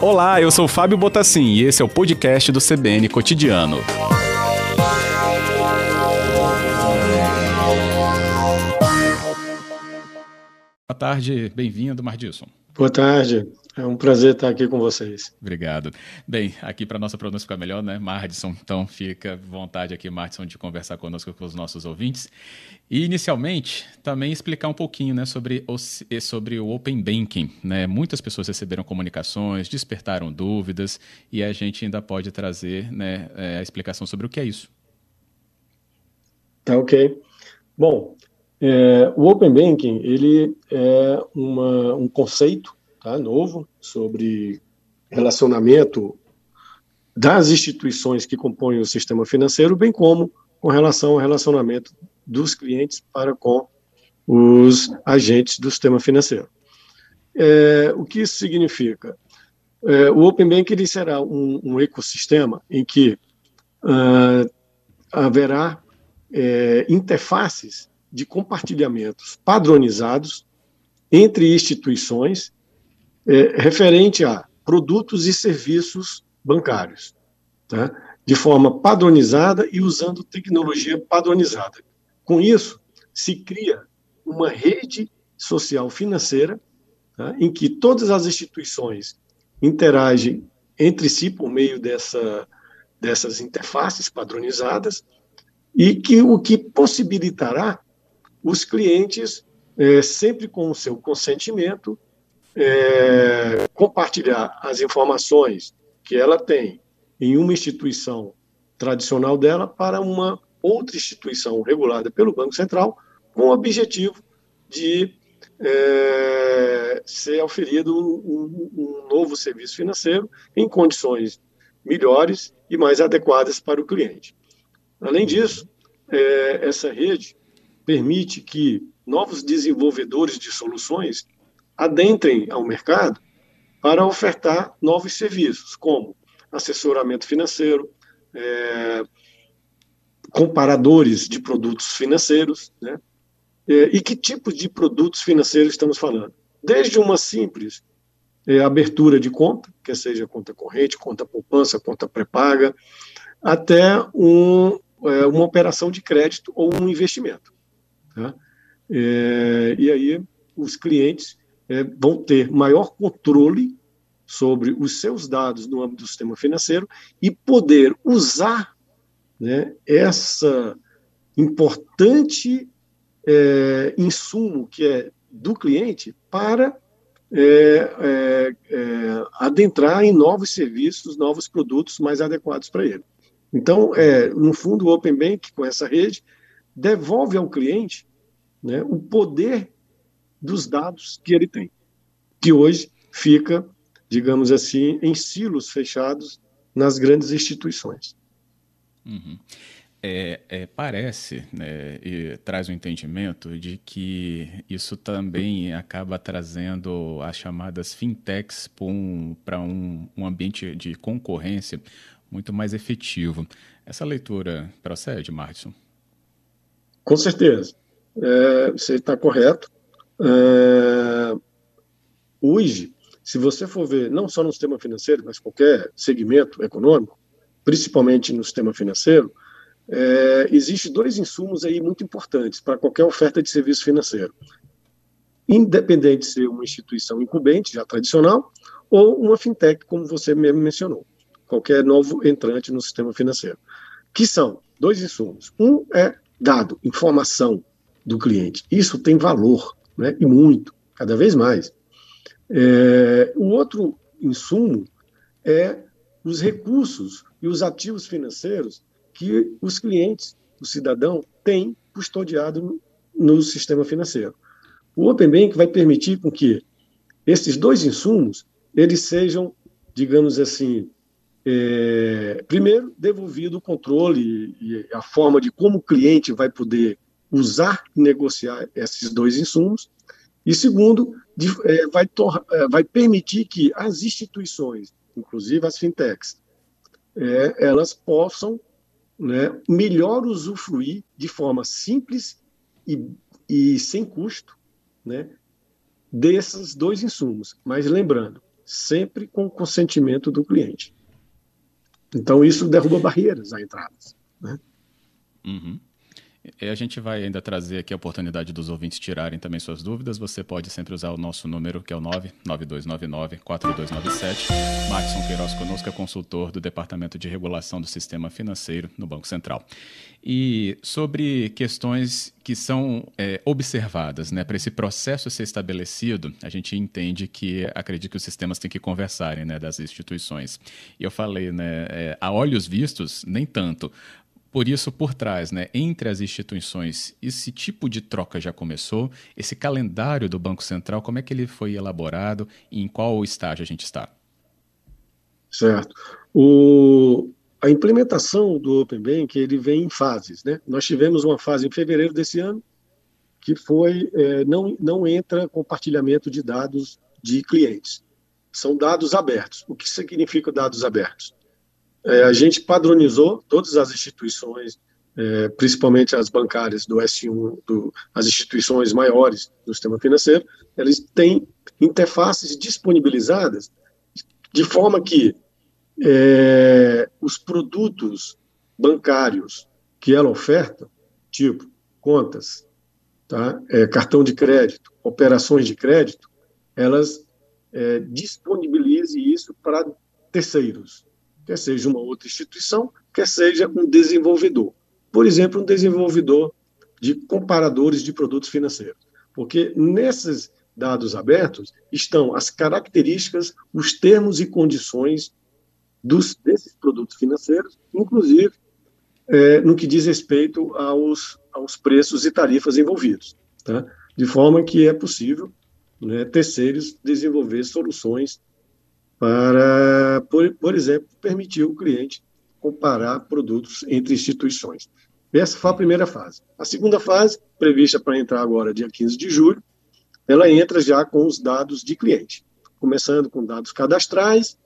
Olá, eu sou Fábio Botassin e esse é o podcast do CBN Cotidiano. Boa tarde, bem-vindo, Mardilson. Boa tarde, é um prazer estar aqui com vocês. Obrigado. Bem, aqui para nossa pronúncia ficar melhor, né, Mardison? Então fica à vontade aqui, Mardison, de conversar conosco com os nossos ouvintes. E inicialmente, também explicar um pouquinho, né, sobre o, sobre o Open Banking, né? Muitas pessoas receberam comunicações, despertaram dúvidas e a gente ainda pode trazer, né, é, a explicação sobre o que é isso. Tá ok. Bom, é, o Open Banking ele é uma, um conceito tá, novo sobre relacionamento das instituições que compõem o sistema financeiro, bem como com relação ao relacionamento dos clientes para com os agentes do sistema financeiro. É, o que isso significa? É, o Open Bank ele será um, um ecossistema em que uh, haverá é, interfaces de compartilhamentos padronizados entre instituições é, referente a produtos e serviços bancários, tá? de forma padronizada e usando tecnologia padronizada. Com isso, se cria uma rede social financeira tá? em que todas as instituições interagem entre si por meio dessa, dessas interfaces padronizadas e que o que possibilitará os clientes, é, sempre com o seu consentimento, é, compartilhar as informações que ela tem em uma instituição tradicional dela para uma outra instituição regulada pelo Banco Central, com o objetivo de é, ser oferido um, um, novo serviço financeiro em condições melhores e mais adequadas para o cliente. Além disso, é, essa rede permite que novos desenvolvedores de soluções adentrem ao mercado para ofertar novos serviços, como assessoramento financeiro, é, comparadores de produtos financeiros, né? É, e que tipo de produtos financeiros estamos falando? Desde uma simples é, abertura de conta, que seja conta corrente, conta poupança, conta pré-paga, até um, é, uma operação de crédito ou um investimento. Tá? É, e aí os clientes é, vão ter maior controle sobre os seus dados no âmbito do sistema financeiro e poder usar né, essa importante é, insumo que é do cliente para é, é, é adentrar em novos serviços, novos produtos mais adequados para ele. Então, é, no fundo, o Open Bank, com essa rede, devolve ao cliente né, o poder dos dados que ele tem, que hoje fica, digamos assim, em silos fechados nas grandes instituições. Uhum. É, é, parece né, e traz o um entendimento de que isso também acaba trazendo as chamadas fintechs para um, um, um, ambiente de concorrência muito mais efetivo. Essa leitura procede, Martin? Com certeza. É, você está correto. É, hoje, se você for ver, não só no sistema financeiro, mas qualquer segmento econômico, principalmente no sistema financeiro, é, existe dois insumos aí muito importantes para qualquer oferta de serviço financeiro. Independente de ser uma instituição incumbente, já tradicional, ou uma fintech, como você mesmo mencionou, qualquer novo entrante no sistema financeiro. Que são dois insumos. Um é dado, informação, do cliente. Isso tem valor, né? e muito, cada vez mais. É, o outro insumo é os recursos e os ativos financeiros que os clientes, o cidadão, têm custodiado no, no sistema financeiro. O Open Bank vai permitir com que esses dois insumos eles sejam, digamos assim, é, primeiro devolvido o controle e a forma de como o cliente vai poder usar e negociar esses dois insumos, e segundo, de, é, vai, é, vai, permitir que as instituições, inclusive as fintechs, é, elas possam né, melhor usufruir de forma simples e, e sem custo né, desses dois insumos, mas lembrando, sempre com o consentimento do cliente. Então, isso derruba barreiras à entrada. Né? Uhum. E a gente vai ainda trazer aqui a oportunidade dos ouvintes tirarem também suas dúvidas. Você pode sempre usar o nosso número, que é o 99299-4297. Maxson Queiroz conosco é consultor do Departamento de Regulação do Sistema Financeiro no Banco Central. E sobre questões que são é, observadas, né, para esse processo ser estabelecido, a gente entende que acredito que os sistemas têm que conversarem, né, das instituições. E eu falei, né, é, a olhos vistos, nem tanto, por isso, por trás, né, entre as instituições, esse tipo de troca já começou? Esse calendário do Banco Central, como é que ele foi elaborado e em qual estágio a gente está? Certo. O, a implementação do Open Bank ele vem em fases. Né? Nós tivemos uma fase em fevereiro desse ano, que foi é, não, não entra compartilhamento de dados de clientes. São dados abertos. O que significa dados abertos? É, a gente padronizou todas as instituições, é, principalmente as bancárias do S1, do, as instituições maiores do sistema financeiro, eles têm interfaces disponibilizadas de forma que é, os produtos bancários que ela oferta, tipo contas, tá, é, cartão de crédito, operações de crédito, elas é, disponibilizem isso para terceiros quer seja uma outra instituição, quer seja um desenvolvedor. Por exemplo, um desenvolvedor de comparadores de produtos financeiros. Porque nesses dados abertos estão as características, os termos e condições dos, desses produtos financeiros, inclusive é, no que diz respeito aos, aos preços e tarifas envolvidos. Tá? De forma que é possível né, terceiros desenvolver soluções para, por, por exemplo, permitir o cliente comparar produtos entre instituições. Essa foi a primeira fase. A segunda fase, prevista para entrar agora dia 15 de julho, ela entra já com os dados de cliente, começando com dados cadastrais,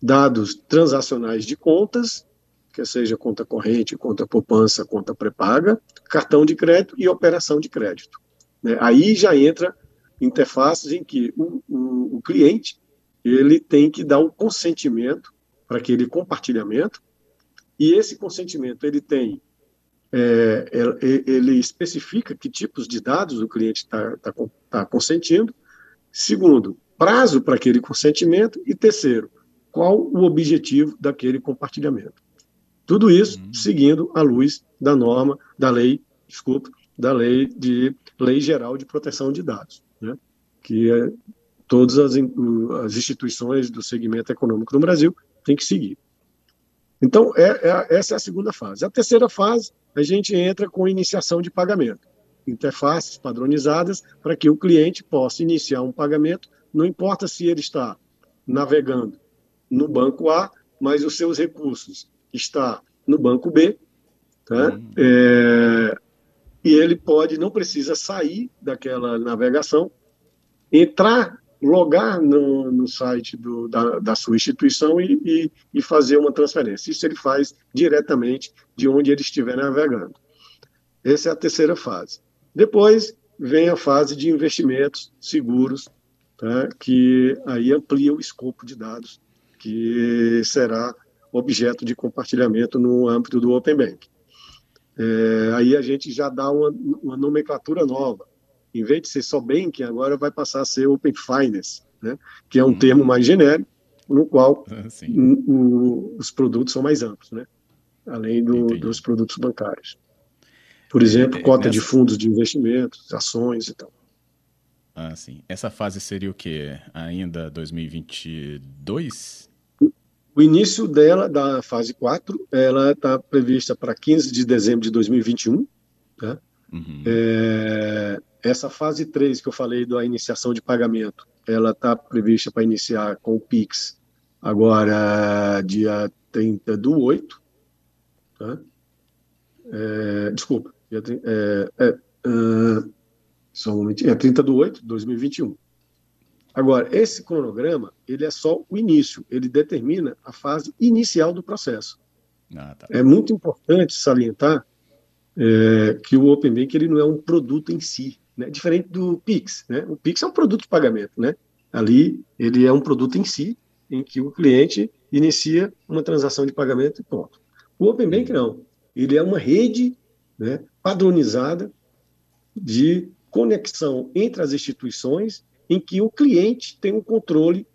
dados transacionais de contas, que seja conta corrente, conta poupança, conta pré-paga, cartão de crédito e operação de crédito. Né? Aí já entra interfaces em que o, o, o cliente ele tem que dar um consentimento para aquele compartilhamento, e esse consentimento ele tem, é, é ele especifica que tipos de dados o cliente está tá, tá consentindo, segundo, prazo para aquele consentimento, e terceiro, qual o objetivo daquele compartilhamento. Tudo isso uhum. seguindo a luz da norma, da lei, desculpa, da lei de lei geral de proteção de dados, né? que é, todas as, as instituições do segmento econômico no Brasil têm que seguir. Então, é, é, essa é a segunda fase. A terceira fase, a gente entra com iniciação de pagamento. Interfaces padronizadas para que o cliente possa iniciar um pagamento, não importa se ele está navegando no banco A, mas os seus recursos está no banco B, tá? Uhum. É, e ele pode, não precisa sair daquela navegação, entrar logar no, no site do, da, da, sua instituição e, e, e, fazer uma transferência. Isso ele faz diretamente de onde ele estiver navegando. Essa é a terceira fase. Depois vem a fase de investimentos seguros, tá, que aí amplia o escopo de dados, que será objeto de compartilhamento no âmbito do Open Bank. É, aí a gente já dá uma, uma nomenclatura nova, em vez de ser só banking, agora vai passar a ser Open Finance, né? que é um hum. termo mais genérico, no qual o, o, os produtos são mais amplos, né? além do, dos produtos bancários. Por exemplo, é, cota nessa... de fundos de investimentos, ações e tal. Ah, sim. Essa fase seria o quê? Ainda 2022? O início dela, da fase 4, ela está prevista para 15 de dezembro de 2021. Tá? Uhum. É, essa fase 3 que eu falei da iniciação de pagamento, ela está prevista para iniciar com o PIX agora dia 30 do 8. Tá? É, desculpa, dia, é, é, uh, só um momentinho, é 30 do 8 de 2021. Agora, esse cronograma, ele é só o início, ele determina a fase inicial do processo. Ah, tá. É muito importante salientar é, que o Open Bank ele não é um produto em si, né? diferente do Pix. Né? O Pix é um produto de pagamento. Né? Ali, ele é um produto em si, em que o cliente inicia uma transação de pagamento e ponto. O Open Bank não. Ele é uma rede né, padronizada de conexão entre as instituições em que o cliente tem o um controle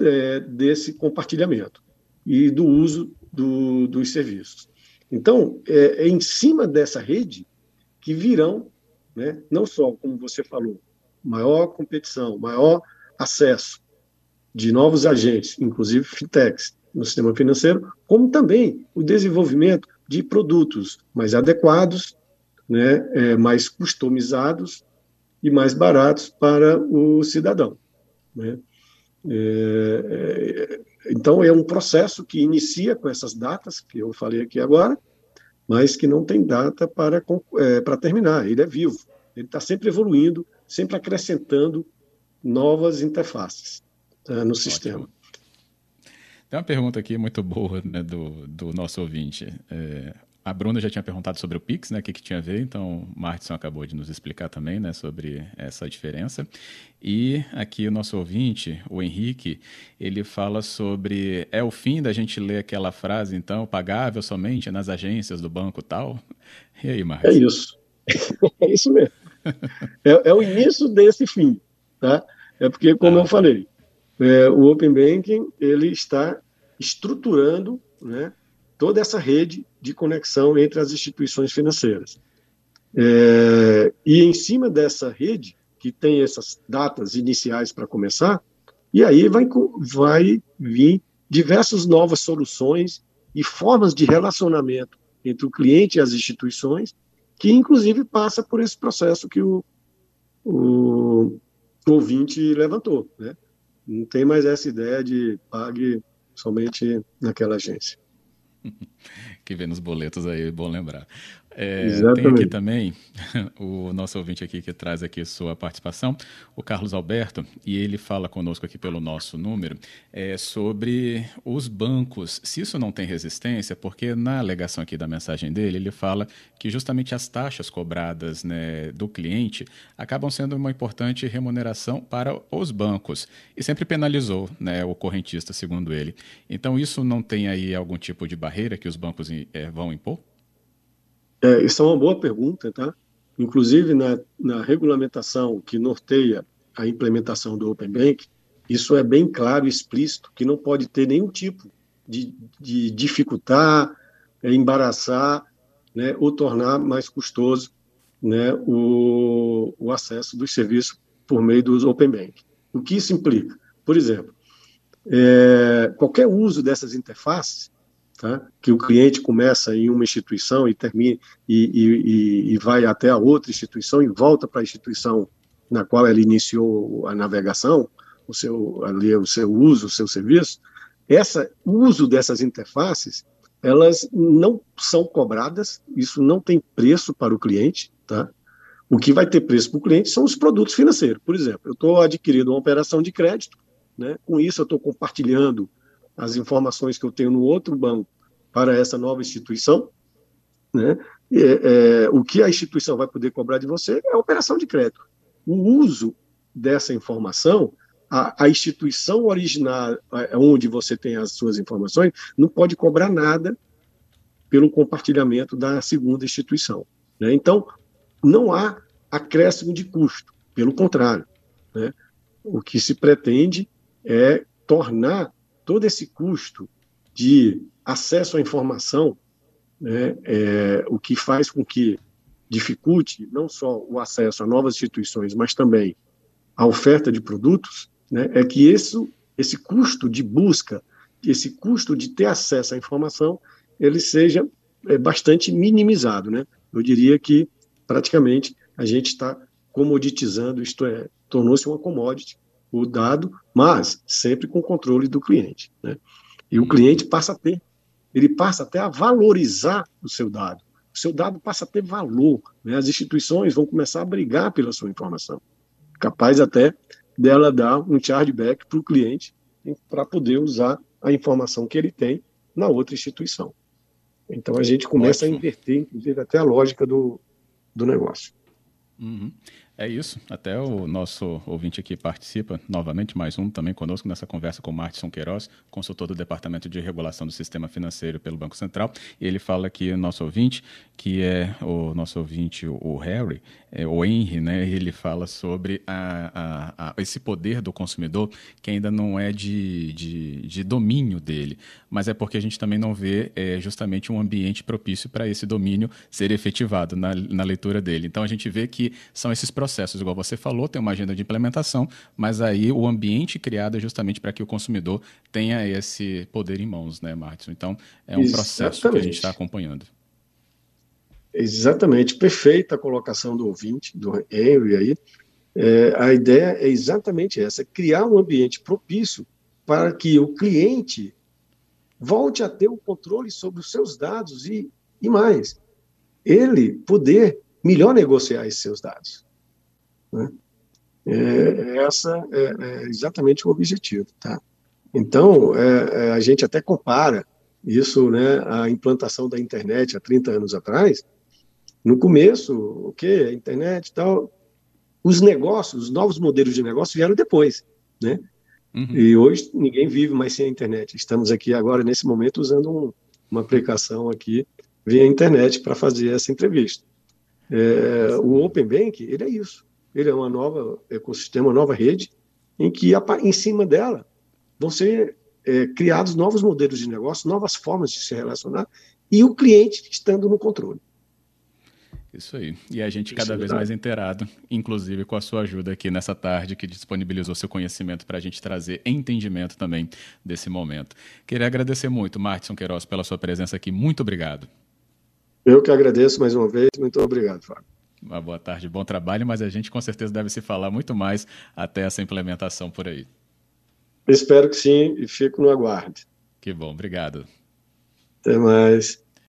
é, desse compartilhamento e do uso do, dos serviços. Então, é, é, em cima dessa rede que virão, né, não só, como você falou, maior competição, maior acesso de novos agentes, inclusive fintechs, no sistema financeiro, como também o desenvolvimento de produtos mais adequados, né, é, mais customizados e mais baratos para o cidadão. Né? É, é, então, é um processo que inicia com essas datas que eu falei aqui agora, mas que não tem data para, é, para terminar. Ele é vivo, ele está sempre evoluindo, sempre acrescentando novas interfaces tá, no sistema. Tem uma pergunta aqui muito boa né, do, do nosso ouvinte. É, a Bruna já tinha perguntado sobre o Pix, né, o que, que tinha a ver, então o Martinson acabou de nos explicar também, né, sobre essa diferença. E aqui o nosso ouvinte, o Henrique, ele fala sobre é o fim da gente ler aquela frase, então, pagável somente nas agências do banco tal. E aí, Marcos? É isso. é isso mesmo. É, é, o início desse fim, tá? É porque, como ah. eu falei, é, o Open Banking ele está estruturando, né, toda essa rede de conexão entre as instituições financeiras. É, e em cima dessa rede, que tem essas datas iniciais para começar, e aí vai, vai vir diversas novas soluções e formas de relacionamento entre o cliente e as instituições, que inclusive passa por esse processo que o, o, ouvinte levantou. Né? Não tem mais essa ideia de pague somente naquela agência. que vê nos boletos aí, bom lembrar. É, tem aqui também o nosso ouvinte aqui que traz aqui sua participação, o Carlos Alberto, e ele fala conosco aqui pelo nosso número é, sobre os bancos. Se isso não tem resistência, porque na alegação aqui da mensagem dele, ele fala que justamente as taxas cobradas né, do cliente acabam sendo uma importante remuneração para os bancos e sempre penalizou né, o correntista, segundo ele. Então, isso não tem aí algum tipo de barreira que os bancos é, vão impor? É, isso é uma boa pergunta, tá? Inclusive, na, na regulamentação que norteia a implementação do Open Bank, isso é bem claro e explícito, que não pode ter nenhum tipo de, de dificultar, é, embaraçar, né, ou tornar mais custoso né, o, o acesso dos serviços por meio dos Open Bank. O que isso implica? Por exemplo, é, qualquer uso dessas interfaces tá? que o cliente começa em uma instituição e termina e, e, e vai até a outra instituição e volta para a instituição na qual ele iniciou a navegação, o seu ali o seu uso, o seu serviço. Essa uso dessas interfaces, elas não são cobradas, isso não tem preço para o cliente, tá? O que vai ter preço para o cliente são os produtos financeiros. Por exemplo, eu estou adquirindo uma operação de crédito, né? com isso eu estou compartilhando as informações que eu tenho no outro banco para essa nova instituição, né? É, é, o que a instituição vai poder cobrar de você é a operação de crédito. O uso dessa informação, a, a instituição original, onde você tem as suas informações, não pode cobrar nada pelo compartilhamento da segunda instituição. Né? Então, não há acréscimo de custo, pelo contrário. Né? O que se pretende é tornar todo esse custo de acesso à informação, né, é, o que faz com que dificulte não só o acesso a novas instituições, mas também a oferta de produtos, né, é que esse, esse custo de busca, esse custo de ter acesso à informação, ele seja é, bastante minimizado. Né? Eu diria que praticamente a gente está comoditizando, isto é, tornou-se uma commodity o dado, mas sempre com controle do cliente. Né? E o cliente passa a ter, ele passa até a valorizar o seu dado. O seu dado passa a ter valor. Né? As instituições vão começar a brigar pela sua informação. Capaz até dela dar um chargeback para o cliente para poder usar a informação que ele tem na outra instituição. Então a gente começa Ótimo. a inverter, inclusive, até a lógica do, do negócio. Uhum. É isso. Até o nosso ouvinte aqui participa novamente, mais um também conosco nessa conversa com o Martinson Queiroz, consultor do Departamento de Regulação do Sistema Financeiro pelo Banco Central. Ele fala que o nosso ouvinte, que é o nosso ouvinte, o Harry, é, o Henry, né? Ele fala sobre a, a, a, esse poder do consumidor que ainda não é de, de, de, domínio dele, mas é porque a gente também não vê é, justamente um ambiente propício para esse domínio ser efetivado na, na leitura dele. Então a gente vê que são esses processos processos, igual você falou, tem uma agenda de implementação, mas aí o ambiente criado é justamente para que o consumidor tenha esse poder em mãos, né, Martin? Então, é um Exatamente. processo que a gente está acompanhando. Exatamente, perfeita a colocação do ouvinte, do Henry aí. É, a ideia é exatamente essa: criar um ambiente propício para que o cliente volte a ter o controle sobre os seus dados e, e mais, ele poder melhor negociar esses seus dados. Né? É, essa é, é, exatamente o objetivo. Tá? Então, é, é, a gente até compara isso, né, a implantação da internet há 30 anos atrás. No começo, o que? A internet e tal. Os negócios, os novos modelos de negócio vieram depois, né? Uhum. E hoje ninguém vive mais sem a internet. Estamos aqui agora, nesse momento, usando um, uma aplicação aqui via internet para fazer essa entrevista. É, o Open Bank, ele é isso. Ele é uma nova ecossistema, uma nova rede, em que em cima dela vão ser é, criados novos modelos de negócio, novas formas de se relacionar, e o cliente estando no controle. Isso aí. E a gente cada vez mais inteirado, inclusive com a sua ajuda aqui nessa tarde, que disponibilizou seu conhecimento para a gente trazer entendimento também desse momento. Queria agradecer muito, Martin Queiroz, pela sua presença aqui. Muito obrigado. Eu que agradeço mais uma vez. Muito obrigado, Fábio. Uma boa tarde, bom trabalho, mas a gente com certeza deve se falar muito mais até essa implementação por aí. Espero que sim e fico no aguardo. Que bom, obrigado. Até mais.